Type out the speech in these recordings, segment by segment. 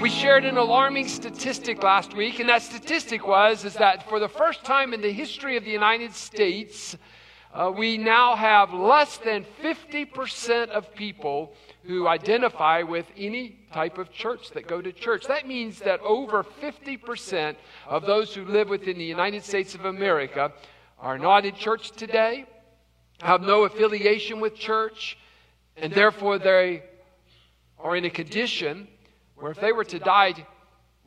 We shared an alarming statistic last week, and that statistic was is that for the first time in the history of the United States, uh, we now have less than 50% of people who identify with any type of church that go to church. That means that over 50% of those who live within the United States of America are not in church today, have no affiliation with church, and therefore they are in a condition where if they were to die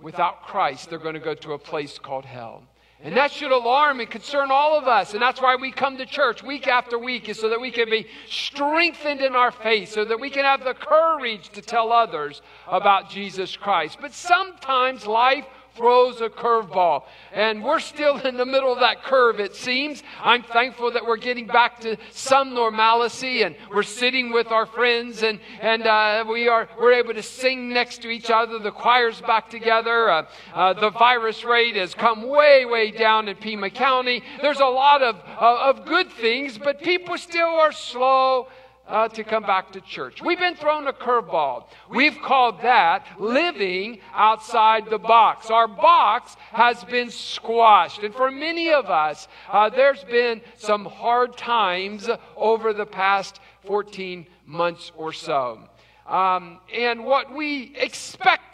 without Christ, they're going to go to a place called hell. And that should alarm and concern all of us. And that's why we come to church week after week, is so that we can be strengthened in our faith, so that we can have the courage to tell others about Jesus Christ. But sometimes life throws a curveball. And we're still in the middle of that curve, it seems. I'm thankful that we're getting back to some normalcy and we're sitting with our friends and, and uh, we are, we're able to sing next to each other. The choir's back together. Uh, uh, the virus rate has come way, way down in Pima County. There's a lot of, of good things, but people still are slow uh, to come back to church. We've been thrown a curveball. We've called that living outside the box. Our box has been squashed. And for many of us, uh, there's been some hard times over the past 14 months or so. Um, and what we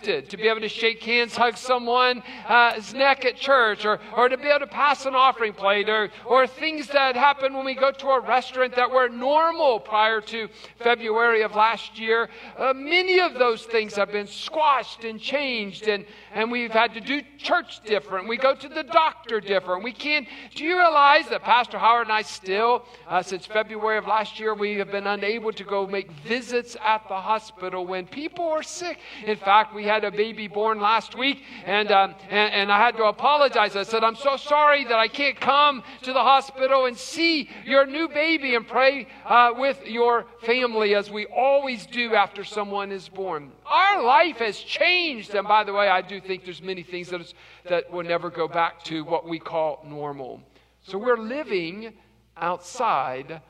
to be able to shake hands, hug someone's uh, neck at church, or, or to be able to pass an offering plate, or, or things that happen when we go to a restaurant that were normal prior to February of last year, uh, many of those things have been squashed and changed, and, and we've had to do church different. We go to the doctor different. We can't. Do you realize that Pastor Howard and I still, uh, since February of last year, we have been unable to go make visits at the hospital? when people are sick. In fact, we had a baby born last week, and, um, and, and, I had to apologize. I said, I'm so sorry that I can't come to the hospital and see your new baby and pray uh, with your family as we always do after someone is born. Our life has changed. And by the way, I do think there's many things that, that will never go back to what we call normal. So we're living outside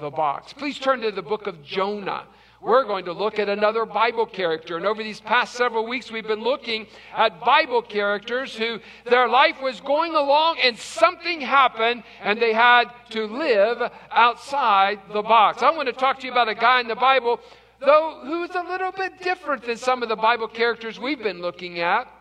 the box. Please turn to the book of Jonah we're going to look at another Bible character. And over these past several weeks, we've been looking at Bible characters who their life was going along and something happened and they had to live outside the box. I want to talk to you about a guy in the Bible, though, who's a little bit different than some of the Bible characters we've been looking at.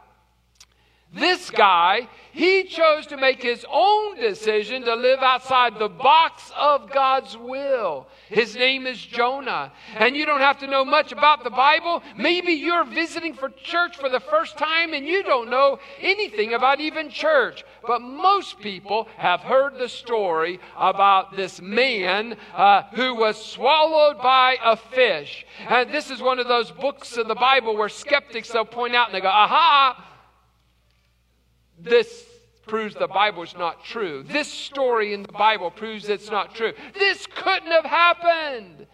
This guy, he chose to make his own decision to live outside the box of God's will. His name is Jonah. And you don't have to know much about the Bible. Maybe you're visiting for church for the first time and you don't know anything about even church. But most people have heard the story about this man uh, who was swallowed by a fish. And this is one of those books of the Bible where skeptics they'll point out and they go, aha! This proves the Bible is not true. This story in the Bible proves it's not true. This couldn't have happened.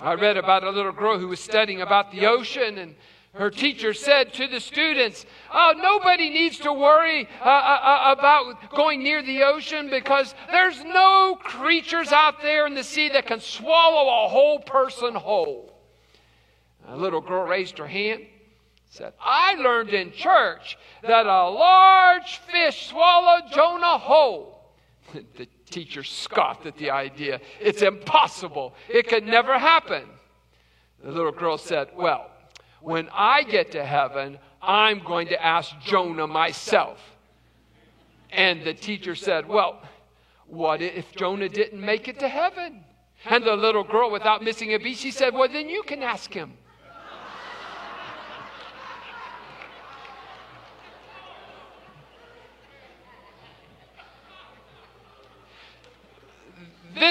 I read about a little girl who was studying about the ocean and her teacher said to the students, Oh, nobody needs to worry uh, uh, uh about going near the ocean because there's no creatures out there in the sea that can swallow a whole person whole. A little girl raised her hand said, I learned in church that a large fish swallowed Jonah whole. the teacher scoffed at the idea. It's impossible. It could never happen. The little girl said, Well, when I get to heaven, I'm going to ask Jonah myself. And the teacher said, Well, what if Jonah didn't make it to heaven? And the little girl, without missing a beat, she said, Well, then you can ask him.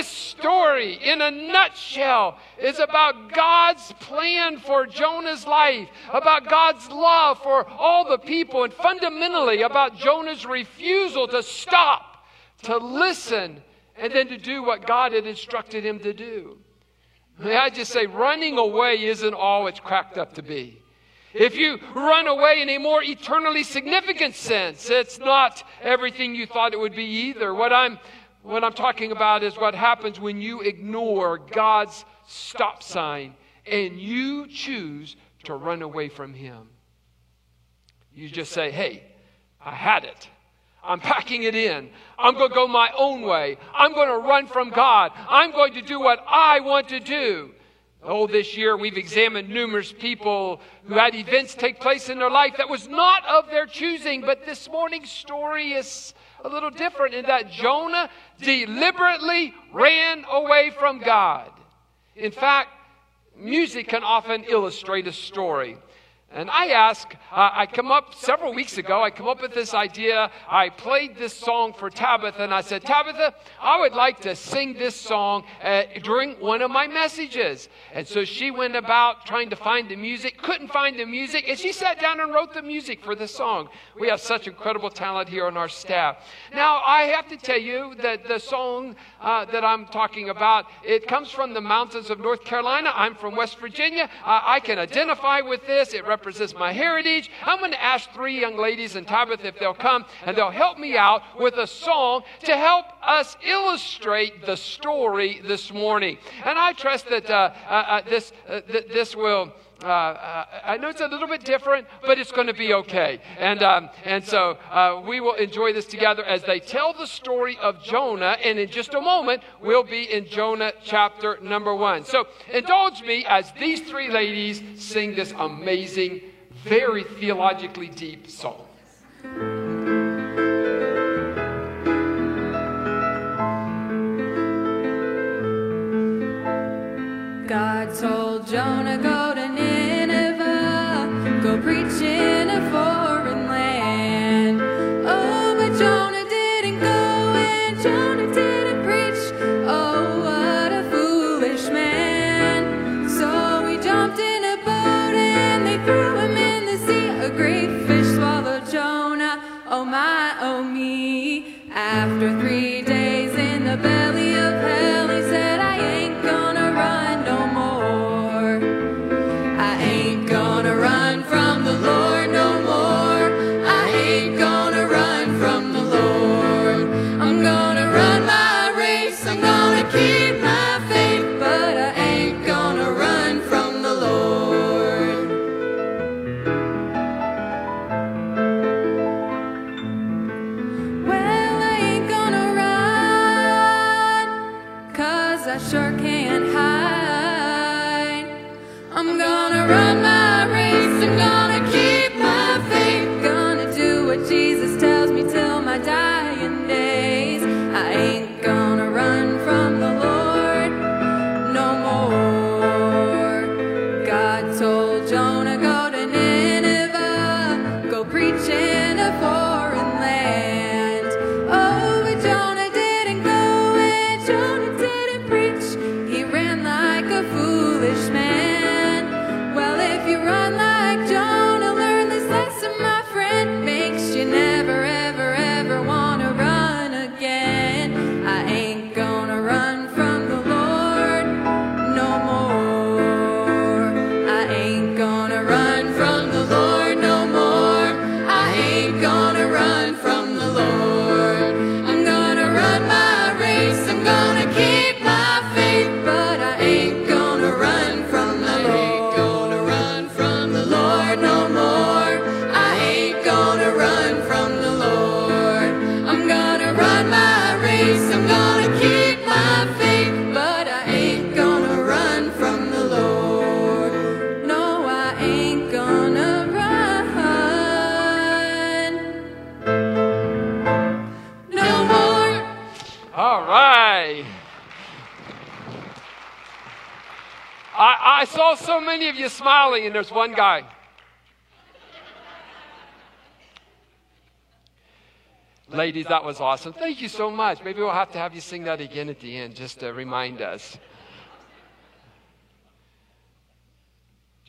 Story, in a nutshell, is about God's plan for Jonah's life, about God's love for all the people, and fundamentally about Jonah's refusal to stop, to listen, and then to do what God had instructed him to do. May I just say, running away isn't all it's cracked up to be. If you run away in a more eternally significant sense, it's not everything you thought it would be either. What I'm, what I'm talking about is what happens when you ignore God's stop sign and you choose to run away from Him. You just say, hey, I had it. I'm packing it in. I'm going to go my own way. I'm going to run from God. I'm going to do what I want to do. Oh, this year we've examined numerous people who had events take place in their life that was not of their choosing, but this morning's story is a little different in that Jonah deliberately ran away from God. In fact, music can often illustrate a story. And I ask, uh, I come up several weeks ago, I come up with this idea. I played this song for Tabitha, and I said, Tabitha, I would like to sing this song uh, during one of my messages. And so she went about trying to find the music, couldn't find the music, and she sat down and wrote the music for the song. We have such incredible talent here on our staff. Now, I have to tell you that the song uh, that I'm talking about, it comes from the mountains of North Carolina. I'm from West Virginia. I can identify with this. It represents represents my heritage. I'm going to ask three young ladies and Tabitha if they'll come and they'll help me out with a song to help us illustrate the story this morning. And I trust that uh, uh, uh this, uh, th- this will. Uh, uh, I know it's a little bit different, but it's going to be okay. And, um, and so uh, we will enjoy this together as they tell the story of Jonah. And in just a moment, we'll be in Jonah chapter number one. So indulge me as these three ladies sing this amazing, very theologically deep song. God told Jonah, go go preach in a foreign land. Oh, but Jonah didn't go, and Jonah didn't preach. Oh, what a foolish man. So he jumped in a boat, and they threw him in the sea. A great fish swallowed Jonah. Oh, my, oh, me. After three so many of you smiling, and there's one guy. Ladies, that was awesome. Thank you so much. Maybe we'll have to have you sing that again at the end just to remind us.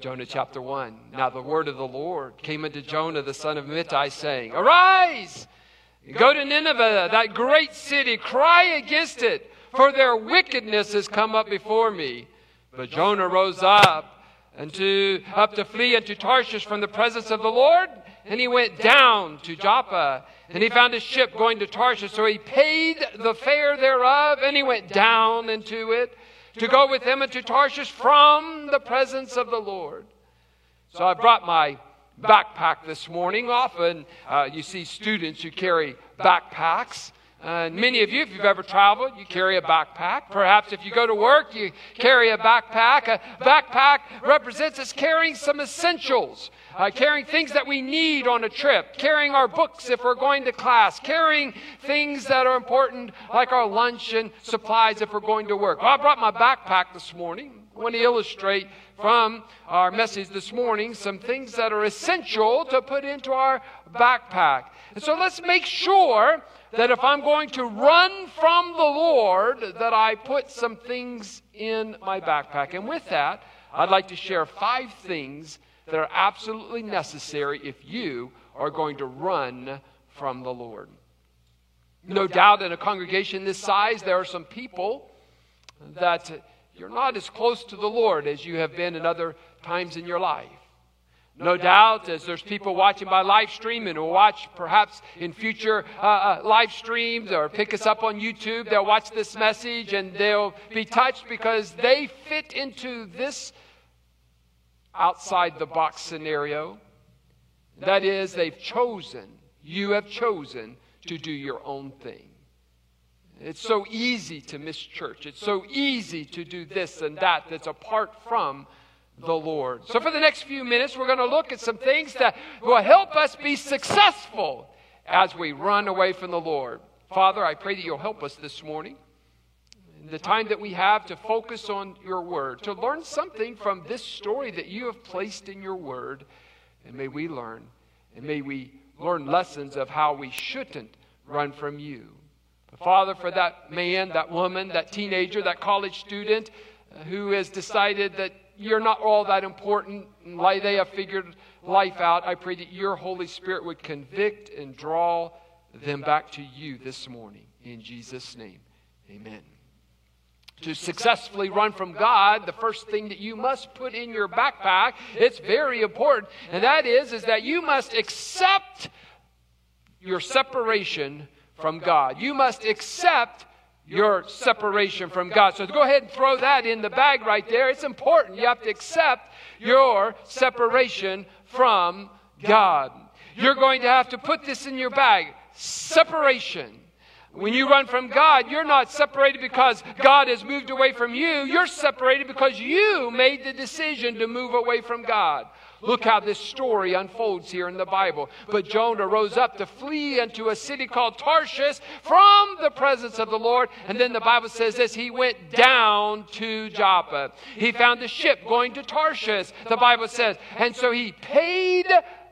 Jonah chapter 1. Now the word of the Lord came unto Jonah the son of Amittai, saying, Arise, go to Nineveh, that great city, cry against it, for their wickedness has come up before me. But Jonah rose up and to, up to flee unto Tarshish from the presence of the Lord, and he went down to Joppa. And he found a ship going to Tarshish, so he paid the fare thereof, and he went down into it to go with them into Tarshish from the presence of the Lord. So I brought my backpack this morning. Often uh, you see students who carry backpacks. And many of you, if you've ever traveled, you carry a backpack. Perhaps if you go to work, you carry a backpack. A backpack represents us carrying some essentials uh, carrying things that we need on a trip, carrying our books if we're going to class, carrying things that are important like our lunch and supplies if we're going to work. Well, I brought my backpack this morning. I want to illustrate from our message this morning some things that are essential to put into our backpack. And so let's make sure that if I'm going to run from the Lord, that I put some things in my backpack. And with that, I'd like to share five things that are absolutely necessary if you are going to run from the Lord. No doubt in a congregation this size, there are some people that you're not as close to the Lord as you have been in other times in your life. No doubt, as there's people watching by live stream and will watch perhaps in future uh, uh, live streams or pick us up on YouTube, they'll watch this message and they'll be touched because they fit into this outside the box scenario. That is, they've chosen, you have chosen to do your own thing. It's so easy to miss church. It's so easy to do this and that that's apart from the Lord. So, for the next few minutes, we're going to look at some things that will help us be successful as we run away from the Lord. Father, I pray that you'll help us this morning in the time that we have to focus on your word, to learn something from this story that you have placed in your word. And may we learn, and may we learn lessons of how we shouldn't run from you. But Father, for that man, that woman, that teenager, that college student uh, who has decided that you're not all that important, and they have figured life out, I pray that your Holy Spirit would convict and draw them back to you this morning. In Jesus' name, amen to successfully run from God, the first thing that you must put in your backpack, it's very important, and that is, is that you must accept your separation from God. You must accept your separation from God. So go ahead and throw that in the bag right there. It's important. You have to accept your separation from God. You're going to have to put this in your bag. Separation. When you run from God, you're not separated because God has moved away from you. You're separated because you made the decision to move away from God. Look how this story unfolds here in the Bible. But Jonah rose up to flee into a city called Tarshish from the presence of the Lord. And then the Bible says this he went down to Joppa. He found a ship going to Tarshish, the Bible says. And so he paid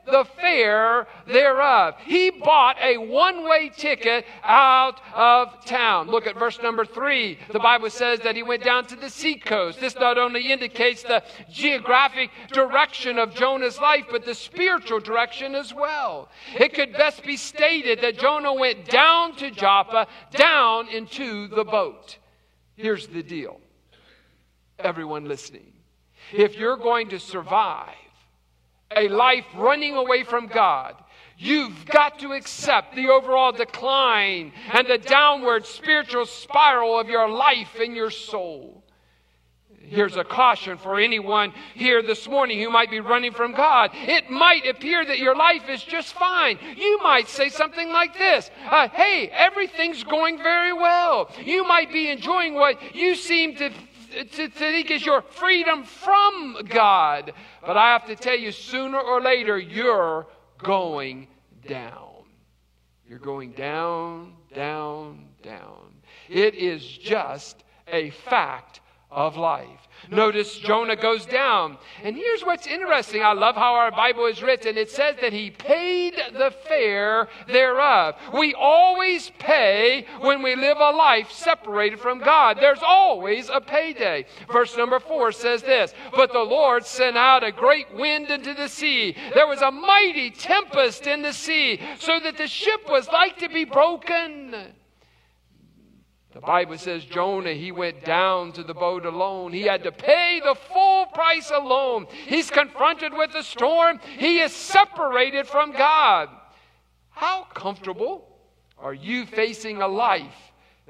the fare thereof. He bought a one way ticket out of town. Look at verse number three. The Bible says that he went down to the seacoast. This not only indicates the geographic direction of Jonah's life, but the spiritual direction as well. It could best be stated that Jonah went down to Joppa, down into the boat. Here's the deal. Everyone listening. If you're going to survive, a life running away from God, you've got to accept the overall decline and the downward spiritual spiral of your life and your soul. Here's a caution for anyone here this morning who might be running from God. It might appear that your life is just fine. You might say something like this uh, Hey, everything's going very well. You might be enjoying what you seem to think is your freedom from God. But I have to tell you, sooner or later, you're going down. You're going down, down, down. It is just a fact of life. Notice Jonah goes down. And here's what's interesting. I love how our Bible is written. It says that he paid the fare thereof. We always pay when we live a life separated from God. There's always a payday. Verse number four says this But the Lord sent out a great wind into the sea. There was a mighty tempest in the sea, so that the ship was like to be broken. The Bible says Jonah, he went down to the boat alone. He had to pay the full price alone. He's confronted with the storm. He is separated from God. How comfortable are you facing a life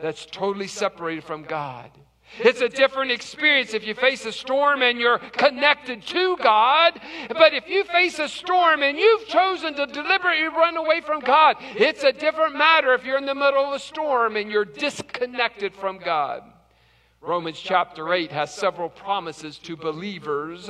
that's totally separated from God? It's a different experience if you face a storm and you're connected to God. But if you face a storm and you've chosen to deliberately run away from God, it's a different matter if you're in the middle of a storm and you're disconnected from God. Romans chapter 8 has several promises to believers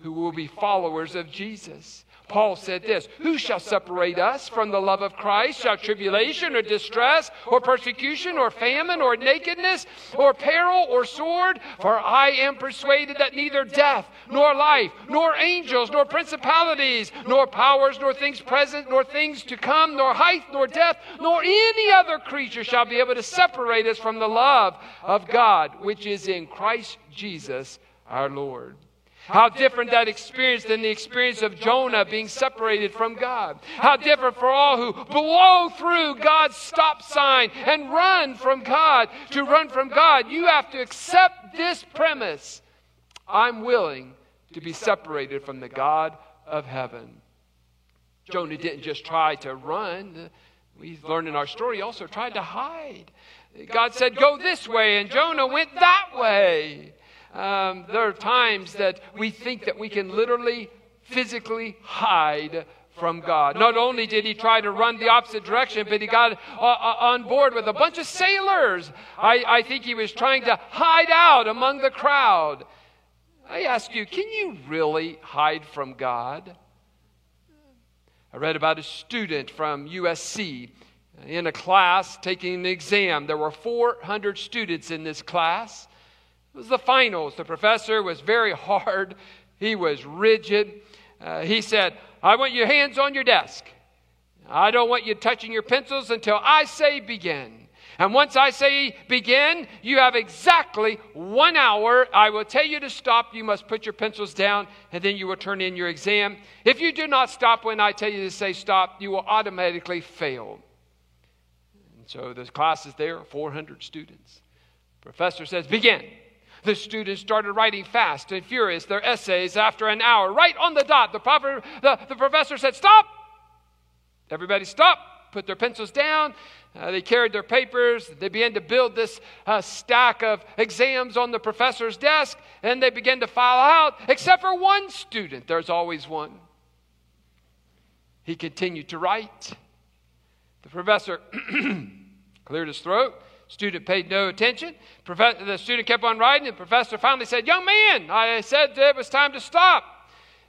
who will be followers of Jesus. Paul said this Who shall separate us from the love of Christ? Shall tribulation or distress or persecution or famine or nakedness or peril or sword? For I am persuaded that neither death nor life, nor angels, nor principalities, nor powers, nor things present, nor things to come, nor height, nor depth, nor any other creature shall be able to separate us from the love of God, which is in Christ Jesus our Lord. How different that experience than the experience of Jonah being separated from God. How different for all who blow through God's stop sign and run from God. To run from God, you have to accept this premise I'm willing to be separated from the God of heaven. Jonah didn't just try to run. We learned in our story, he also tried to hide. God said, Go this way, and Jonah went that way. Um, there are times that we think that we can literally, physically hide from God. Not only did he try to run the opposite direction, but he got uh, uh, on board with a bunch of sailors. I, I think he was trying to hide out among the crowd. I ask you, can you really hide from God? I read about a student from USC in a class taking an exam. There were 400 students in this class. It was the finals. The professor was very hard, he was rigid. Uh, he said, I want your hands on your desk. I don't want you touching your pencils until I say begin. And once I say begin, you have exactly one hour. I will tell you to stop. You must put your pencils down, and then you will turn in your exam. If you do not stop when I tell you to say stop, you will automatically fail. And so the class is there, 400 students. Professor says, begin. The students started writing fast and furious their essays after an hour, right on the dot. The, the, the professor said, Stop! Everybody stop, put their pencils down. Uh, they carried their papers. They began to build this uh, stack of exams on the professor's desk, and they began to file out, except for one student. There's always one. He continued to write. The professor cleared his throat Student paid no attention. the student kept on writing. The professor finally said, Young man, I said it was time to stop.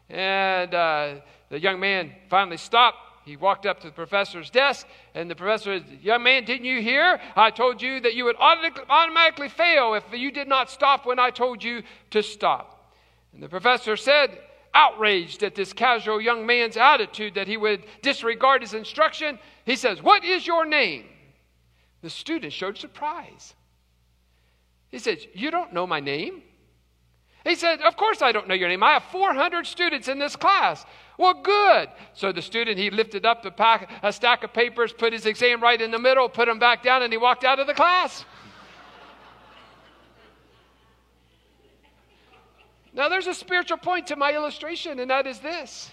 And uh, the young man finally stopped. He walked up to the professor's desk, and the professor said, Young man, didn't you hear? I told you that you would automatically fail if you did not stop when I told you to stop. And the professor said, outraged at this casual young man's attitude that he would disregard his instruction, he says, What is your name? The student showed surprise. He said, You don't know my name? He said, Of course I don't know your name. I have 400 students in this class. Well, good. So the student, he lifted up the pack, a stack of papers, put his exam right in the middle, put them back down, and he walked out of the class. now, there's a spiritual point to my illustration, and that is this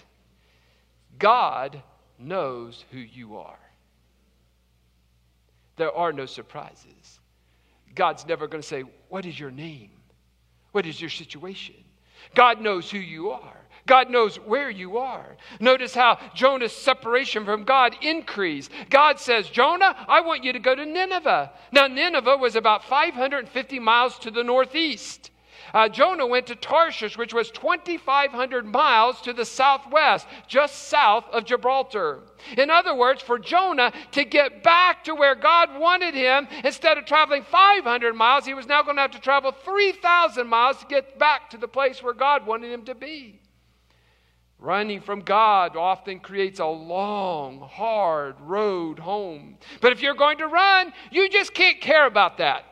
God knows who you are. There are no surprises. God's never going to say, What is your name? What is your situation? God knows who you are. God knows where you are. Notice how Jonah's separation from God increased. God says, Jonah, I want you to go to Nineveh. Now, Nineveh was about 550 miles to the northeast. Uh, Jonah went to Tarshish, which was 2,500 miles to the southwest, just south of Gibraltar. In other words, for Jonah to get back to where God wanted him, instead of traveling 500 miles, he was now going to have to travel 3,000 miles to get back to the place where God wanted him to be. Running from God often creates a long, hard road home. But if you're going to run, you just can't care about that.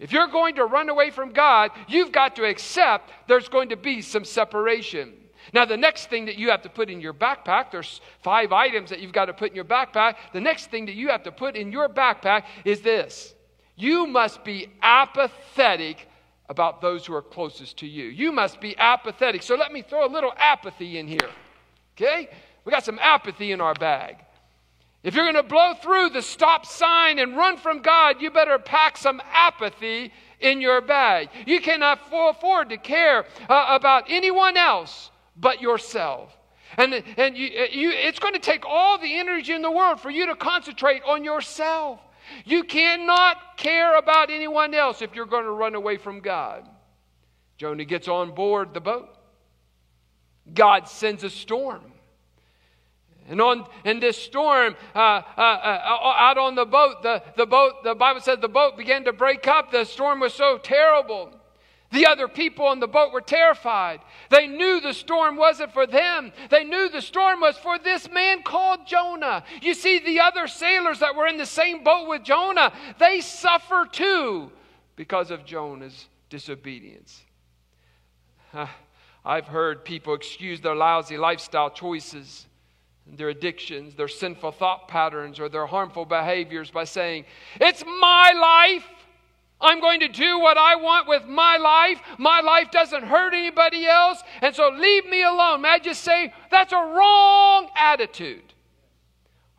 If you're going to run away from God, you've got to accept there's going to be some separation. Now, the next thing that you have to put in your backpack, there's five items that you've got to put in your backpack. The next thing that you have to put in your backpack is this you must be apathetic about those who are closest to you. You must be apathetic. So let me throw a little apathy in here. Okay? We got some apathy in our bag. If you're going to blow through the stop sign and run from God, you better pack some apathy in your bag. You cannot afford to care uh, about anyone else but yourself. And, and you, you, it's going to take all the energy in the world for you to concentrate on yourself. You cannot care about anyone else if you're going to run away from God. Jonah gets on board the boat. God sends a storm. And on in this storm, uh, uh, uh, out on the boat, the, the boat, the Bible said the boat began to break up. The storm was so terrible. The other people on the boat were terrified. They knew the storm wasn't for them. They knew the storm was for this man called Jonah. You see, the other sailors that were in the same boat with Jonah, they suffer too because of Jonah's disobedience. I've heard people excuse their lousy lifestyle choices, their addictions, their sinful thought patterns, or their harmful behaviors by saying, It's my life. I'm going to do what I want with my life. My life doesn't hurt anybody else. And so leave me alone. May I just say that's a wrong attitude.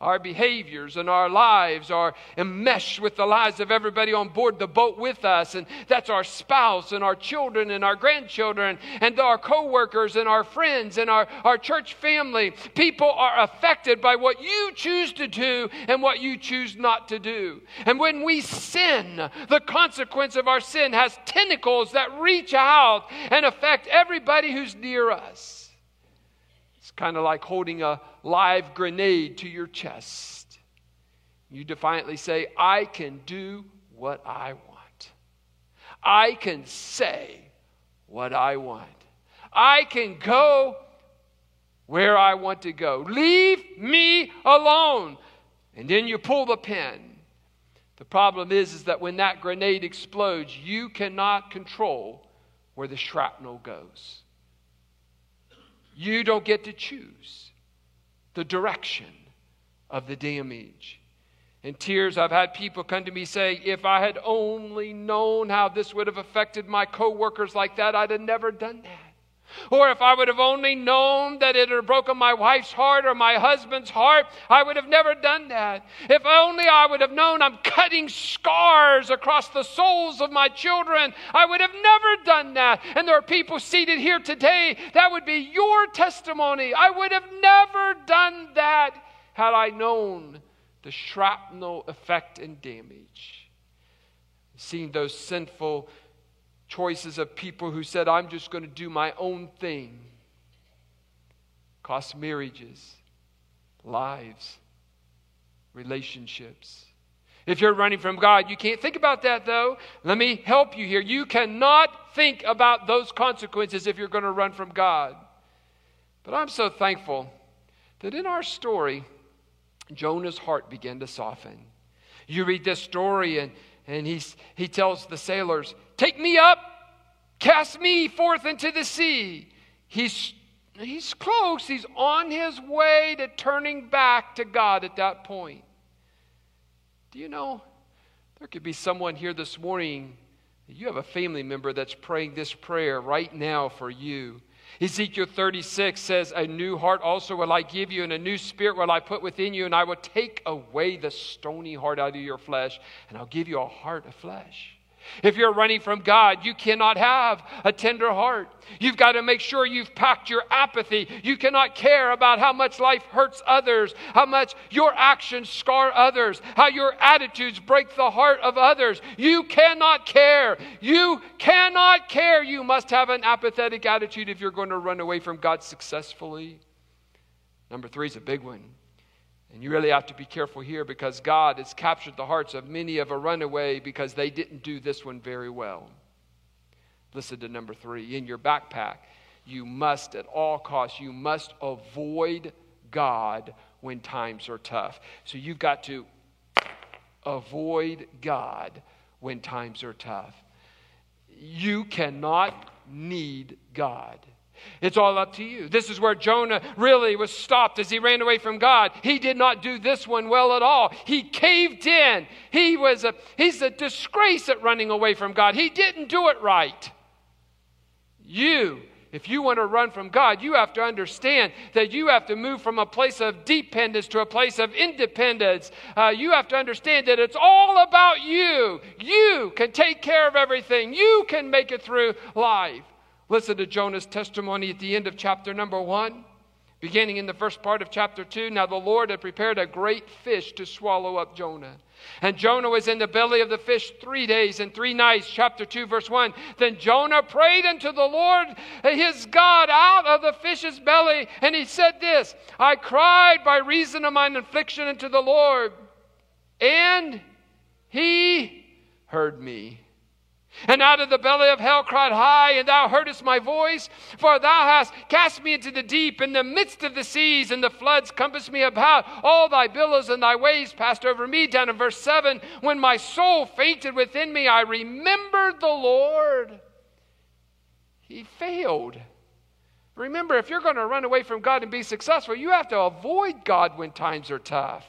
Our behaviors and our lives are enmeshed with the lives of everybody on board the boat with us. And that's our spouse and our children and our grandchildren and our coworkers and our friends and our, our church family. People are affected by what you choose to do and what you choose not to do. And when we sin, the consequence of our sin has tentacles that reach out and affect everybody who's near us. Kind of like holding a live grenade to your chest. You defiantly say, I can do what I want. I can say what I want. I can go where I want to go. Leave me alone. And then you pull the pin. The problem is, is that when that grenade explodes, you cannot control where the shrapnel goes. You don't get to choose the direction of the damage. In tears, I've had people come to me say, if I had only known how this would have affected my coworkers like that, I'd have never done that. Or if I would have only known that it had broken my wife's heart or my husband's heart, I would have never done that. If only I would have known I'm cutting scars across the souls of my children, I would have never done that. And there are people seated here today, that would be your testimony. I would have never done that had I known the shrapnel effect and damage. Seeing those sinful choices of people who said, I'm just going to do my own thing. Cost marriages, lives, relationships. If you're running from God, you can't think about that though. Let me help you here. You cannot think about those consequences if you're going to run from God. But I'm so thankful that in our story, Jonah's heart began to soften. You read this story, and, and he's, he tells the sailors, Take me up, cast me forth into the sea. He's, he's close. He's on his way to turning back to God at that point. Do you know? There could be someone here this morning. You have a family member that's praying this prayer right now for you. Ezekiel 36 says, A new heart also will I give you, and a new spirit will I put within you, and I will take away the stony heart out of your flesh, and I'll give you a heart of flesh. If you're running from God, you cannot have a tender heart. You've got to make sure you've packed your apathy. You cannot care about how much life hurts others, how much your actions scar others, how your attitudes break the heart of others. You cannot care. You cannot care. You must have an apathetic attitude if you're going to run away from God successfully. Number three is a big one. And you really have to be careful here because God has captured the hearts of many of a runaway because they didn't do this one very well. Listen to number three. In your backpack, you must, at all costs, you must avoid God when times are tough. So you've got to avoid God when times are tough. You cannot need God. It's all up to you. This is where Jonah really was stopped as he ran away from God. He did not do this one well at all. He caved in. He was a he's a disgrace at running away from God. He didn't do it right. You if you want to run from God, you have to understand that you have to move from a place of dependence to a place of independence. Uh, you have to understand that it's all about you. You can take care of everything, you can make it through life. Listen to Jonah's testimony at the end of chapter number one. Beginning in the first part of chapter 2, now the Lord had prepared a great fish to swallow up Jonah. And Jonah was in the belly of the fish three days and three nights. Chapter 2, verse 1. Then Jonah prayed unto the Lord his God out of the fish's belly. And he said this I cried by reason of mine affliction unto the Lord, and he heard me. And out of the belly of hell cried high, and thou heardest my voice. For thou hast cast me into the deep, in the midst of the seas, and the floods compassed me about. All thy billows and thy waves passed over me. Down in verse 7 When my soul fainted within me, I remembered the Lord. He failed. Remember, if you're going to run away from God and be successful, you have to avoid God when times are tough.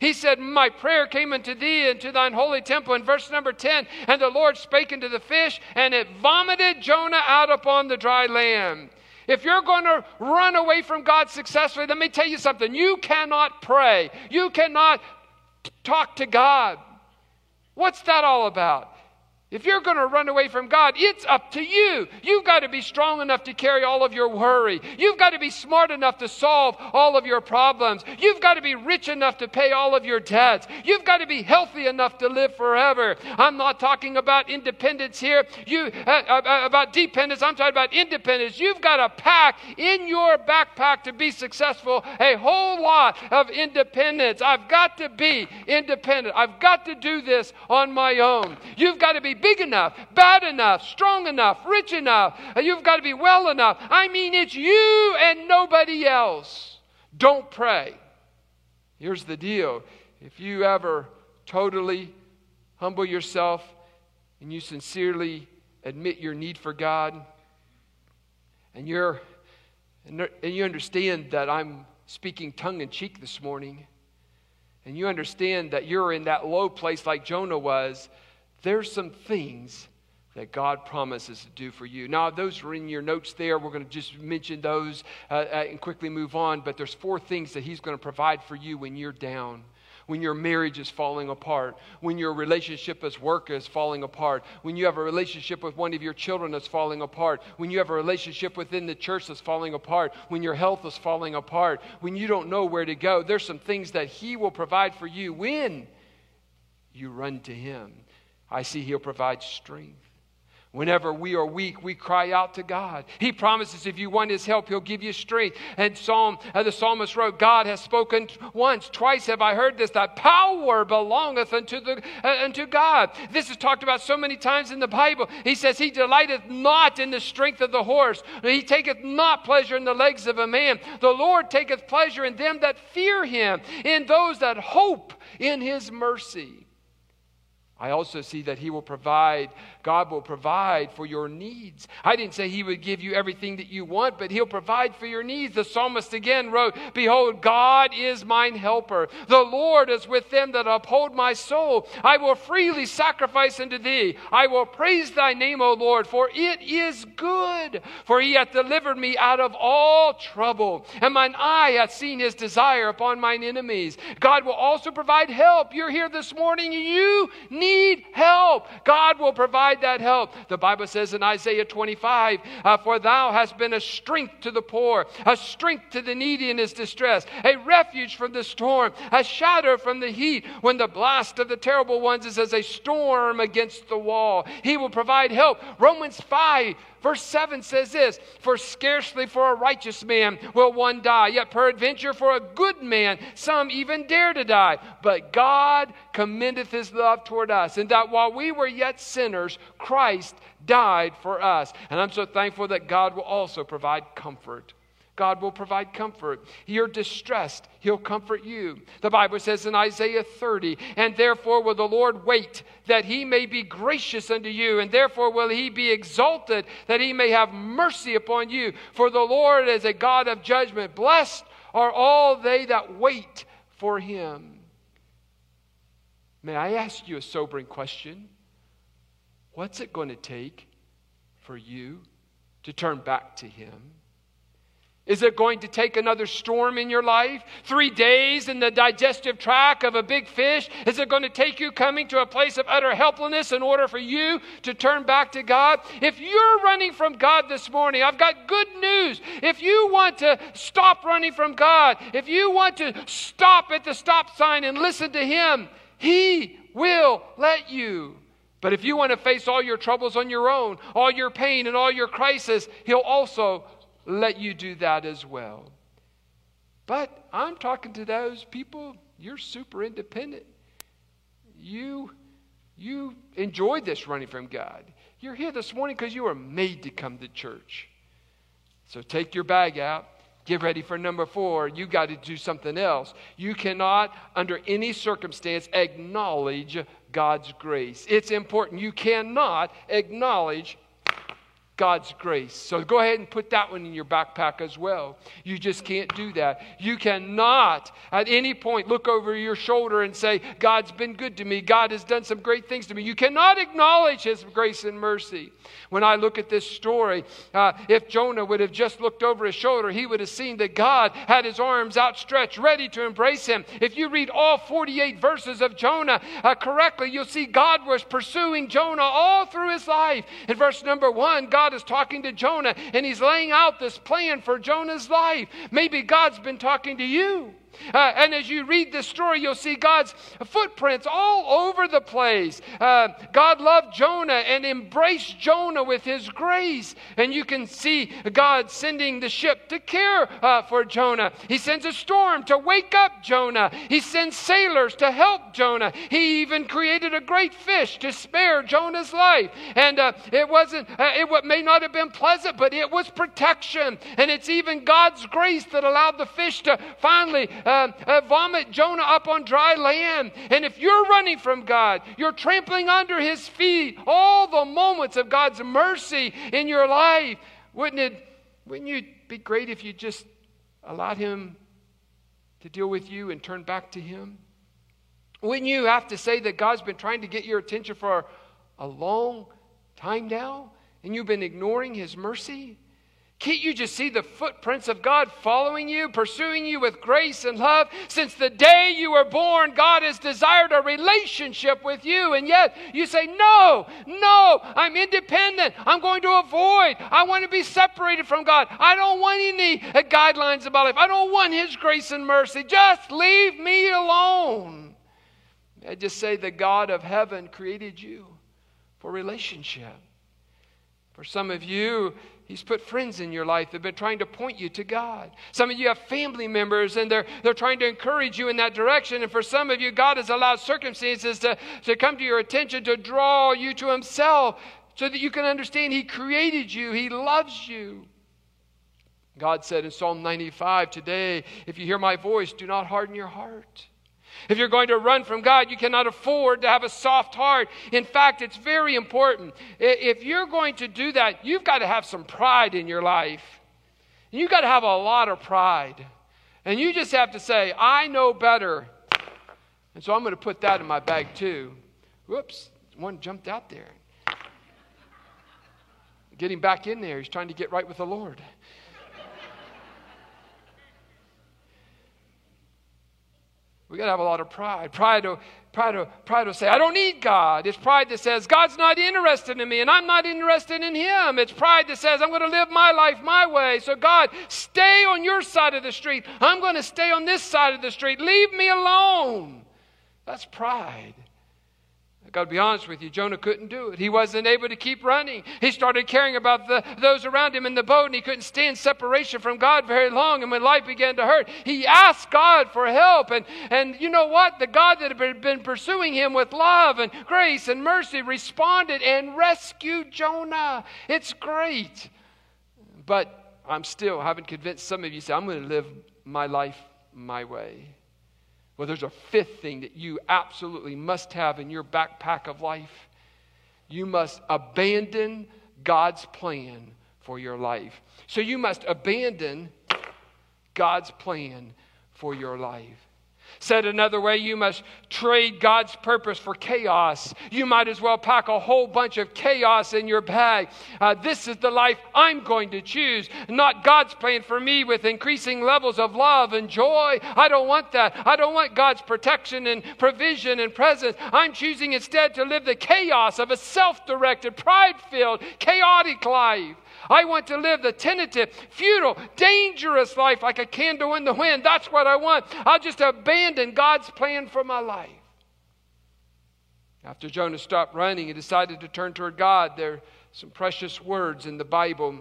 He said, My prayer came unto thee into thine holy temple. In verse number 10, and the Lord spake unto the fish, and it vomited Jonah out upon the dry land. If you're going to run away from God successfully, let me tell you something. You cannot pray, you cannot talk to God. What's that all about? If you're going to run away from God, it's up to you. You've got to be strong enough to carry all of your worry. You've got to be smart enough to solve all of your problems. You've got to be rich enough to pay all of your debts. You've got to be healthy enough to live forever. I'm not talking about independence here. You uh, uh, uh about dependence. I'm talking about independence. You've got to pack in your backpack to be successful a whole lot of independence. I've got to be independent. I've got to do this on my own. You've got to be big enough, bad enough, strong enough, rich enough. You've got to be well enough. I mean, it's you and nobody else. Don't pray. Here's the deal if you ever totally humble yourself and you sincerely admit your need for God, and you're and you understand that I'm speaking tongue in cheek this morning, and you understand that you're in that low place like Jonah was, there's some things that God promises to do for you. Now, those are in your notes there. We're going to just mention those uh, uh, and quickly move on. But there's four things that He's going to provide for you when you're down. When your marriage is falling apart, when your relationship as work is falling apart, when you have a relationship with one of your children that's falling apart, when you have a relationship within the church that's falling apart, when your health is falling apart, when you don't know where to go, there's some things that He will provide for you when you run to Him. I see He'll provide strength. Whenever we are weak, we cry out to God. He promises if you want His help, He'll give you strength. And Psalm, uh, the psalmist wrote, God has spoken once, twice have I heard this, that power belongeth unto, the, uh, unto God. This is talked about so many times in the Bible. He says, He delighteth not in the strength of the horse, He taketh not pleasure in the legs of a man. The Lord taketh pleasure in them that fear Him, in those that hope in His mercy. I also see that He will provide, God will provide for your needs. I didn't say He would give you everything that you want, but He'll provide for your needs. The psalmist again wrote, Behold, God is mine helper. The Lord is with them that uphold my soul. I will freely sacrifice unto thee. I will praise thy name, O Lord, for it is good. For he hath delivered me out of all trouble, and mine eye hath seen his desire upon mine enemies. God will also provide help. You're here this morning, you need help. God will provide that help. The Bible says in Isaiah 25, uh, For thou hast been a strength to the poor, a strength to the needy in his distress, a refuge from the storm, a shadow from the heat. When the blast of the terrible ones is as a storm against the wall, he will provide help. Romans 5, Verse 7 says this For scarcely for a righteous man will one die, yet peradventure for a good man some even dare to die. But God commendeth his love toward us, and that while we were yet sinners, Christ died for us. And I'm so thankful that God will also provide comfort. God will provide comfort. You're distressed, He'll comfort you. The Bible says in Isaiah 30, and therefore will the Lord wait that He may be gracious unto you, and therefore will He be exalted that He may have mercy upon you. For the Lord is a God of judgment. Blessed are all they that wait for Him. May I ask you a sobering question? What's it going to take for you to turn back to Him? Is it going to take another storm in your life? Three days in the digestive tract of a big fish? Is it going to take you coming to a place of utter helplessness in order for you to turn back to God? If you're running from God this morning, I've got good news. If you want to stop running from God, if you want to stop at the stop sign and listen to Him, He will let you. But if you want to face all your troubles on your own, all your pain and all your crisis, He'll also let you do that as well. But I'm talking to those people, you're super independent. You you enjoy this running from God. You're here this morning because you were made to come to church. So take your bag out. Get ready for number four. You got to do something else. You cannot, under any circumstance, acknowledge God's grace. It's important. You cannot acknowledge God's grace. So go ahead and put that one in your backpack as well. You just can't do that. You cannot at any point look over your shoulder and say, God's been good to me. God has done some great things to me. You cannot acknowledge His grace and mercy. When I look at this story, uh, if Jonah would have just looked over his shoulder, he would have seen that God had his arms outstretched, ready to embrace him. If you read all 48 verses of Jonah uh, correctly, you'll see God was pursuing Jonah all through his life. In verse number one, God is talking to Jonah and he's laying out this plan for Jonah's life. Maybe God's been talking to you. Uh, and as you read this story, you'll see God's footprints all over the place. Uh, God loved Jonah and embraced Jonah with his grace. And you can see God sending the ship to care uh, for Jonah. He sends a storm to wake up Jonah. He sends sailors to help Jonah. He even created a great fish to spare Jonah's life. And uh, it wasn't, uh, it may not have been pleasant, but it was protection. And it's even God's grace that allowed the fish to finally uh, uh, vomit Jonah up on dry land. And if you're running from God, you're trampling under his feet all the moments of God's mercy in your life. Wouldn't it, wouldn't you be great if you just allowed him to deal with you and turn back to him? Wouldn't you have to say that God's been trying to get your attention for a long time now and you've been ignoring his mercy? Can't you just see the footprints of God following you, pursuing you with grace and love? Since the day you were born, God has desired a relationship with you, and yet you say, No, no, I'm independent. I'm going to avoid. I want to be separated from God. I don't want any guidelines about life. I don't want His grace and mercy. Just leave me alone. I just say, The God of heaven created you for relationship. For some of you, He's put friends in your life that have been trying to point you to God. Some of you have family members and they're, they're trying to encourage you in that direction. And for some of you, God has allowed circumstances to, to come to your attention to draw you to Himself so that you can understand He created you, He loves you. God said in Psalm 95 today, if you hear my voice, do not harden your heart. If you're going to run from God, you cannot afford to have a soft heart. In fact, it's very important. If you're going to do that, you've got to have some pride in your life. You've got to have a lot of pride. And you just have to say, I know better. And so I'm going to put that in my bag too. Whoops, one jumped out there. Getting back in there, he's trying to get right with the Lord. We got to have a lot of pride. Pride to, pride, to, pride to say, I don't need God. It's pride that says, God's not interested in me and I'm not interested in Him. It's pride that says, I'm going to live my life my way. So, God, stay on your side of the street. I'm going to stay on this side of the street. Leave me alone. That's pride. I got to be honest with you, Jonah couldn't do it. He wasn't able to keep running. He started caring about the, those around him in the boat, and he couldn't stand separation from God very long. And when life began to hurt, he asked God for help. And, and you know what? The God that had been pursuing him with love and grace and mercy responded and rescued Jonah. It's great. But I'm still, haven't convinced some of you, say, I'm going to live my life my way. Well, there's a fifth thing that you absolutely must have in your backpack of life. You must abandon God's plan for your life. So you must abandon God's plan for your life. Said another way, you must trade God's purpose for chaos. You might as well pack a whole bunch of chaos in your bag. Uh, this is the life I'm going to choose, not God's plan for me with increasing levels of love and joy. I don't want that. I don't want God's protection and provision and presence. I'm choosing instead to live the chaos of a self directed, pride filled, chaotic life. I want to live the tentative, futile, dangerous life like a candle in the wind. That's what I want. I'll just abandon God's plan for my life. After Jonah stopped running, he decided to turn toward God. There are some precious words in the Bible.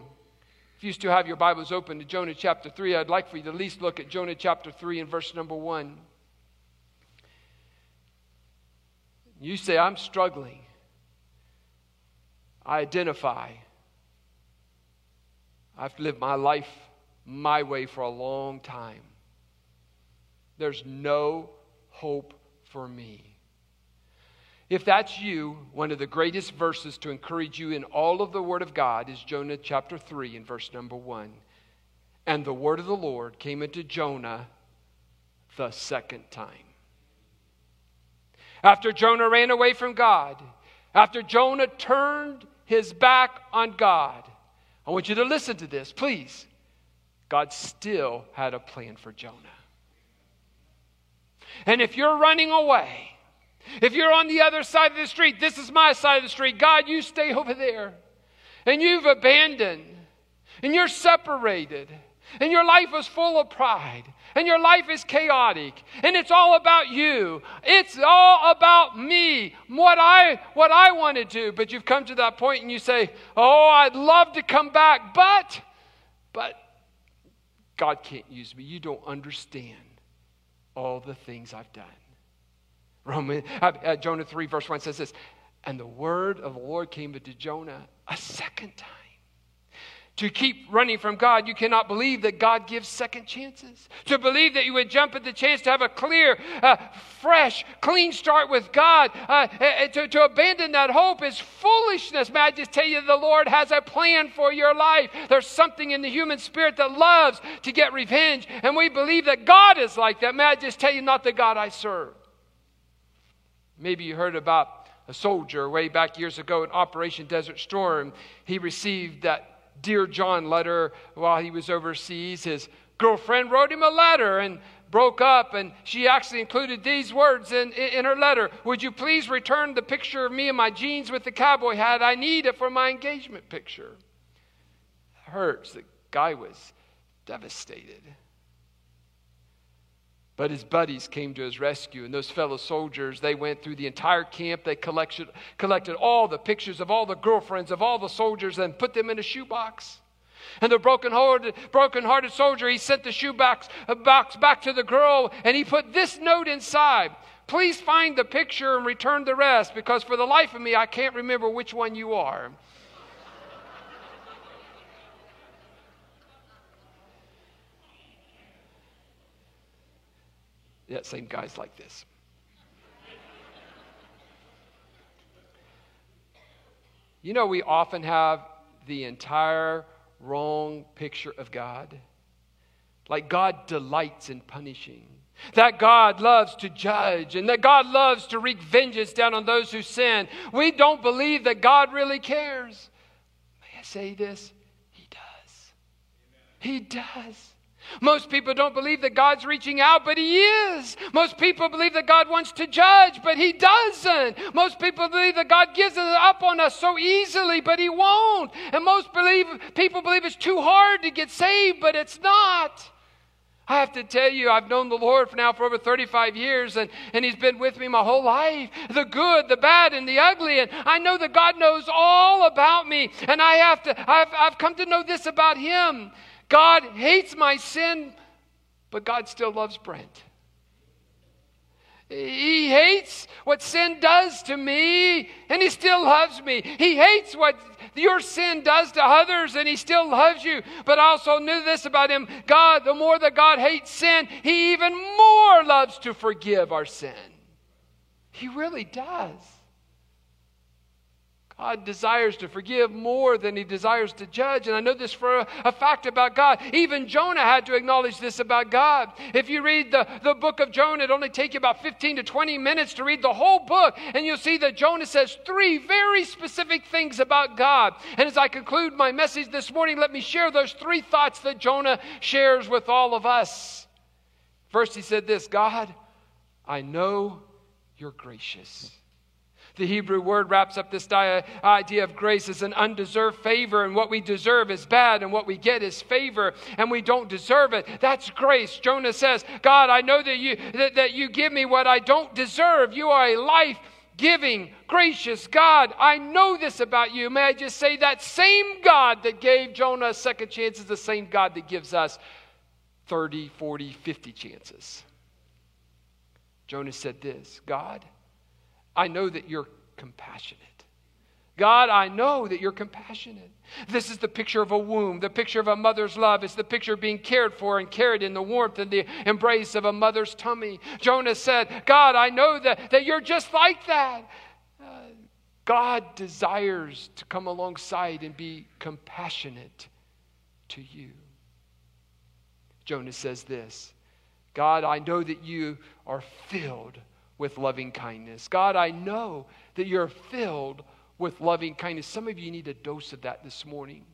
If you still have your Bibles open to Jonah chapter 3, I'd like for you to at least look at Jonah chapter 3 and verse number 1. You say, I'm struggling. I identify. I've lived my life my way for a long time. There's no hope for me. If that's you, one of the greatest verses to encourage you in all of the Word of God is Jonah chapter 3 and verse number 1. And the word of the Lord came into Jonah the second time. After Jonah ran away from God, after Jonah turned his back on God, I want you to listen to this, please. God still had a plan for Jonah. And if you're running away, if you're on the other side of the street, this is my side of the street, God, you stay over there. And you've abandoned, and you're separated, and your life is full of pride, and your life is chaotic. And it's all about you. It's all about me. What i what i want to do. But you've come to that point and you say oh i'd love to come back but but god can't use me. You don't understand all the things i've done. Roman uh, uh, jonah 3 verse 1 says this and the word of the lord came to jonah a second time to keep running from God, you cannot believe that God gives second chances. To believe that you would jump at the chance to have a clear, uh, fresh, clean start with God, uh, to, to abandon that hope is foolishness. May I just tell you, the Lord has a plan for your life. There's something in the human spirit that loves to get revenge, and we believe that God is like that. May I just tell you, not the God I serve. Maybe you heard about a soldier way back years ago in Operation Desert Storm. He received that Dear John letter while he was overseas. His girlfriend wrote him a letter and broke up, and she actually included these words in, in her letter Would you please return the picture of me in my jeans with the cowboy hat? I need it for my engagement picture. It hurts. The guy was devastated. But his buddies came to his rescue, and those fellow soldiers, they went through the entire camp. They collected, collected all the pictures of all the girlfriends of all the soldiers and put them in a shoebox. And the broken-hearted, broken-hearted soldier, he sent the shoebox uh, box back to the girl, and he put this note inside. Please find the picture and return the rest, because for the life of me, I can't remember which one you are. That same guy's like this. You know, we often have the entire wrong picture of God. Like God delights in punishing, that God loves to judge, and that God loves to wreak vengeance down on those who sin. We don't believe that God really cares. May I say this? He does. He does. Most people don't believe that God's reaching out, but He is. Most people believe that God wants to judge, but He doesn't. Most people believe that God gives up on us so easily, but He won't. And most believe, people believe it's too hard to get saved, but it's not. I have to tell you, I've known the Lord for now for over 35 years, and, and He's been with me my whole life the good, the bad, and the ugly. And I know that God knows all about me, and I have to, I've, I've come to know this about Him. God hates my sin, but God still loves Brent. He hates what sin does to me, and He still loves me. He hates what your sin does to others, and He still loves you. But I also knew this about Him God, the more that God hates sin, He even more loves to forgive our sin. He really does. God desires to forgive more than he desires to judge. And I know this for a, a, fact about God. Even Jonah had to acknowledge this about God. If you read the, the book of Jonah, it only take you about 15 to 20 minutes to read the whole book. And you'll see that Jonah says three very specific things about God. And as I conclude my message this morning, let me share those three thoughts that Jonah shares with all of us. First, he said this God, I know you're gracious. The Hebrew word wraps up this idea of grace as an undeserved favor, and what we deserve is bad, and what we get is favor, and we don't deserve it. That's grace. Jonah says, God, I know that you, that, that you give me what I don't deserve. You are a life giving, gracious God. I know this about you. May I just say that same God that gave Jonah a second chance is the same God that gives us 30, 40, 50 chances. Jonah said this God, I know that you're compassionate. God, I know that you're compassionate. This is the picture of a womb, the picture of a mother's love. It's the picture of being cared for and carried in the warmth and the embrace of a mother's tummy. Jonah said, God, I know that, that you're just like that. Uh, God desires to come alongside and be compassionate to you. Jonah says this God, I know that you are filled with loving kindness. God, I know that you're filled with loving kindness. Some of you need a dose of that this morning.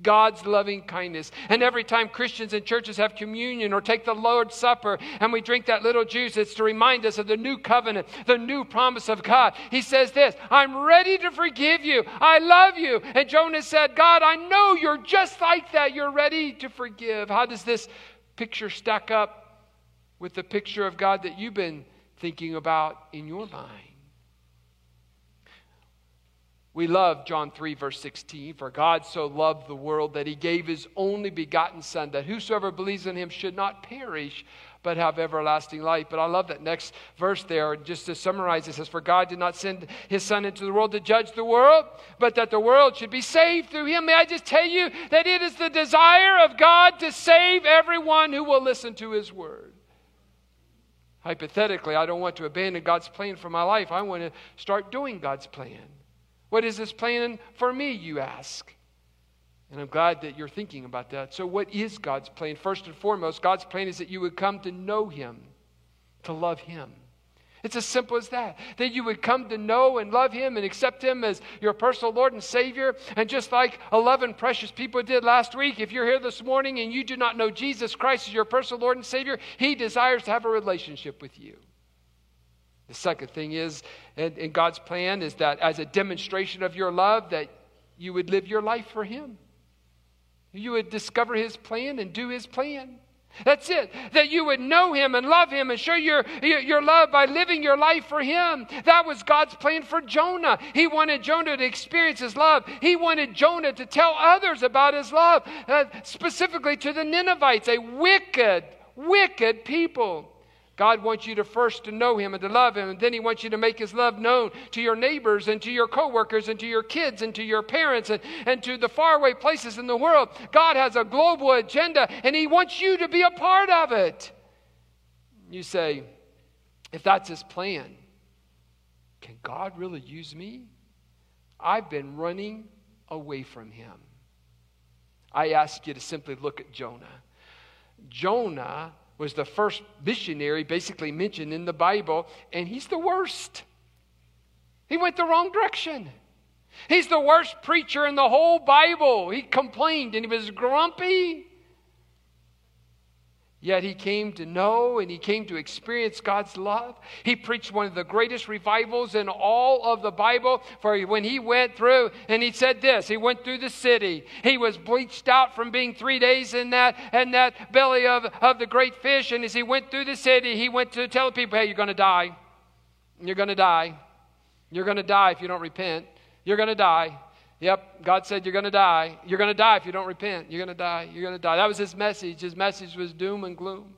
God's loving kindness. And every time Christians and churches have communion or take the Lord's Supper and we drink that little juice, it's to remind us of the new covenant, the new promise of God. He says this I'm ready to forgive you. I love you. And Jonah said, God, I know you're just like that. You're ready to forgive. How does this picture stack up with the picture of God that you've been thinking about in your mind. We love John 3, verse 16. For God so loved the world that he gave his only begotten Son, that whosoever believes in him should not perish, but have everlasting life. But I love that next verse there, just to summarize it says, For God did not send his Son into the world to judge the world, but that the world should be saved through him. May I just tell you that it is the desire of God to save everyone who will listen to his word. Hypothetically, I don't want to abandon God's plan for my life. I want to start doing God's plan. What is this plan for me, you ask? And I'm glad that you're thinking about that. So, what is God's plan? First and foremost, God's plan is that you would come to know Him, to love Him. It's as simple as that. That you would come to know and love Him and accept Him as your personal Lord and Savior. And just like 11 precious people did last week, if you're here this morning and you do not know Jesus Christ as your personal Lord and Savior, He desires to have a relationship with you. The second thing is, in God's plan, is that as a demonstration of your love, that you would live your life for Him. You would discover His plan and do His plan. That's it. That you would know him and love him and show your, your love by living your life for him. That was God's plan for Jonah. He wanted Jonah to experience his love. He wanted Jonah to tell others about his love, uh, specifically to the Ninevites, a wicked, wicked people. God wants you to first to know him and to love him, and then he wants you to make his love known to your neighbors and to your coworkers and to your kids and to your parents and, and to the faraway places in the world. God has a global agenda and he wants you to be a part of it. You say, if that's his plan, can God really use me? I've been running away from him. I ask you to simply look at Jonah. Jonah was the first missionary basically mentioned in the Bible, and he's the worst. He went the wrong direction. He's the worst preacher in the whole Bible. He complained and he was grumpy. Yet he came to know and he came to experience God's love. He preached one of the greatest revivals in all of the Bible. For when he went through, and he said this, he went through the city. He was bleached out from being three days in that in that belly of, of the great fish. And as he went through the city, he went to tell people, hey, you're going to die. You're going to die. You're going to die if you don't repent. You're going to die. Yep, God said you're going to die. You're going to die if you don't repent. You're going to die. You're going to die. That was his message. His message was doom and gloom.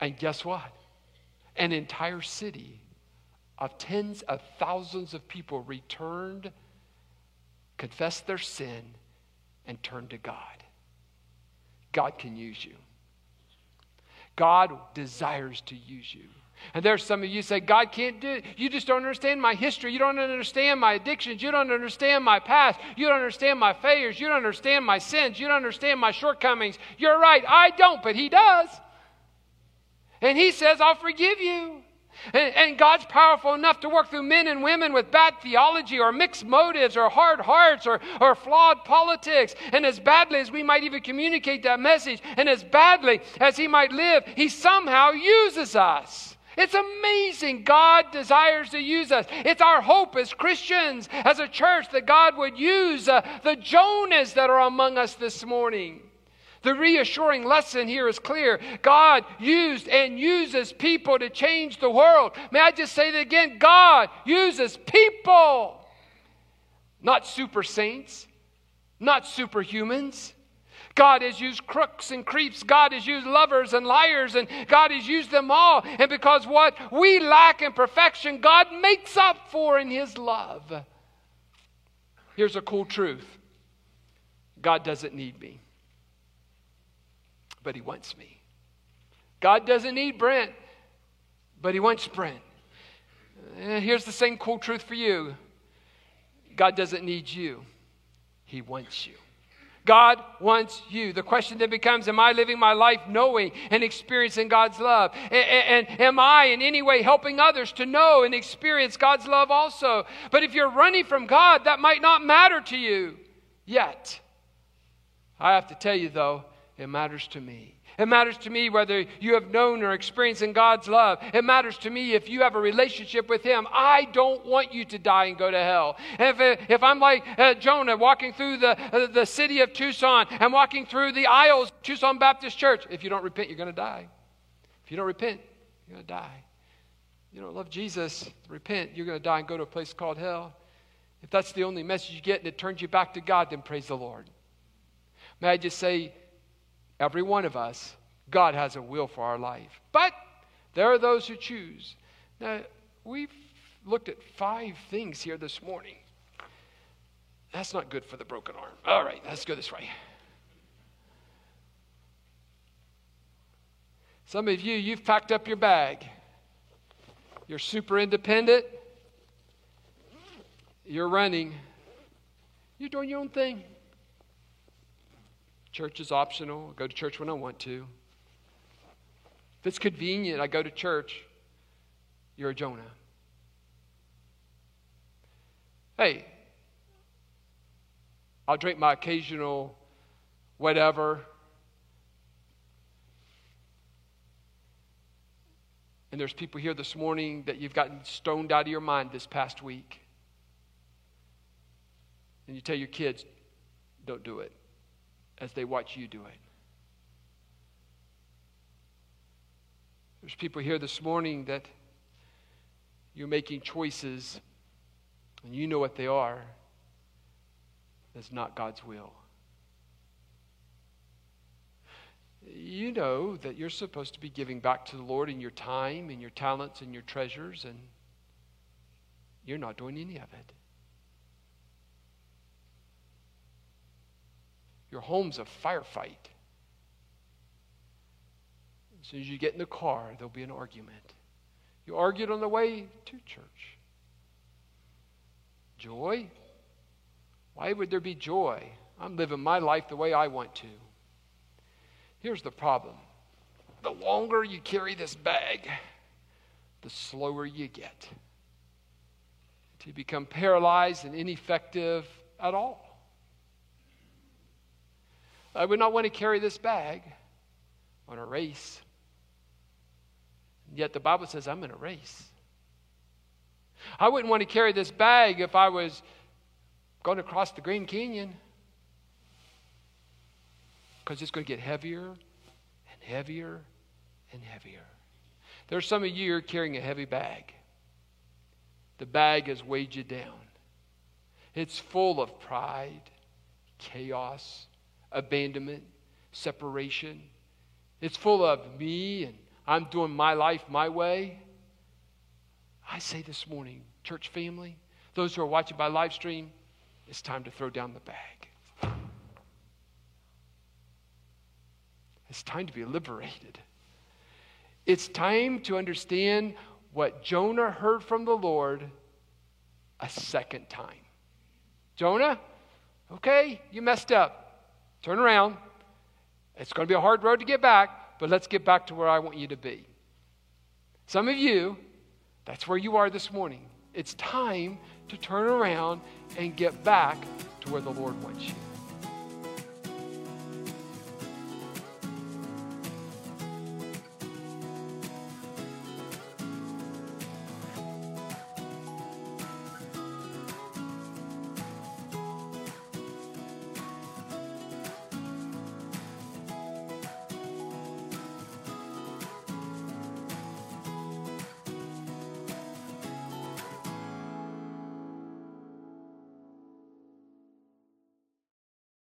And guess what? An entire city of tens of thousands of people returned, confessed their sin, and turned to God. God can use you. God desires to use you. And there's some of you say, God can't do it. You just don't understand my history. You don't understand my addictions. You don't understand my past. You don't understand my failures. You don't understand my sins. You don't understand my shortcomings. You're right. I don't, but He does. And He says, I'll forgive you. And, and, God's powerful enough to work through men and women with bad theology or mixed motives or hard hearts or, or flawed politics. And as badly as we might even communicate that message, and as badly as He might live, He somehow uses us. It's amazing. God desires to use us. It's our hope as Christians, as a church, that God would use uh, the Jonahs that are among us this morning. The reassuring lesson here is clear. God used and uses people to change the world. May I just say that again? God uses people, not super saints, not superhumans. God has used crooks and creeps. God has used lovers and liars, and God has used them all. And because what we lack in perfection, God makes up for in His love. Here's a cool truth God doesn't need me, but He wants me. God doesn't need Brent, but He wants Brent. Here's the same cool truth for you God doesn't need you, He wants you. God wants you. The question then becomes Am I living my life knowing and experiencing God's love? And, and, am I in any way helping others to know and experience God's love also? But if you're running from God, that might not matter to you yet. I have to tell you, though, it matters to me. It matters to me whether you have known or experienced in God's love. It matters to me if you have a relationship with Him. I don't want you to die and go to hell. If, if I'm like uh, Jonah walking through the, uh, the city of Tucson and walking through the aisles of Tucson Baptist Church, if you don't repent, you're going to die. If you don't repent, you're going to die. You don't love Jesus, repent, you're going to die and go to a place called hell. If that's the only message you get and it turns you back to God, then praise the Lord. May I just say, Every one of us, God has a will for our life. But there are those who choose. Now, we've looked at five things here this morning. That's not good for the broken arm. All right, let's go this way. Some of you, you've packed up your bag. You're super independent. You're running. You're doing your own thing. Church is optional. I go to church when I want to. If it's convenient, I go to church. You're a Jonah. Hey, I'll drink my occasional whatever. And there's people here this morning that you've gotten stoned out of your mind this past week. And you tell your kids, don't do it as they watch you do it. There's people here this morning that you're making choices and you know what they are. That's not God's will. You know that you're supposed to be giving back to the Lord in your time and your talents and your treasures, and you're not doing any of it. Your home's a firefight. As soon as you get in the car, there'll be an argument. You argued on the way to church. Joy? Why would there be joy? I'm living my life the way I want to. Here's the problem the longer you carry this bag, the slower you get. To become paralyzed and ineffective at all. I would not want to carry this bag on a race. Yet the Bible says I'm in a race. I wouldn't want to carry this bag if I was going across the Grand Canyon because it's going to get heavier and heavier and heavier. There's some of you are carrying a heavy bag. The bag has weighed you down. It's full of pride, chaos, abandonment, separation. It's full of me and I'm doing my life my way. I say this morning, church family, those who are watching by live stream, it's time to throw down the bag. It's time to be liberated. It's time to understand what Jonah heard from the Lord a second time. Jonah, okay, you messed up. Turn around. It's going to be a hard road to get back, but let's get back to where I want you to be. Some of you, that's where you are this morning. It's time to turn around and get back to where the Lord wants you.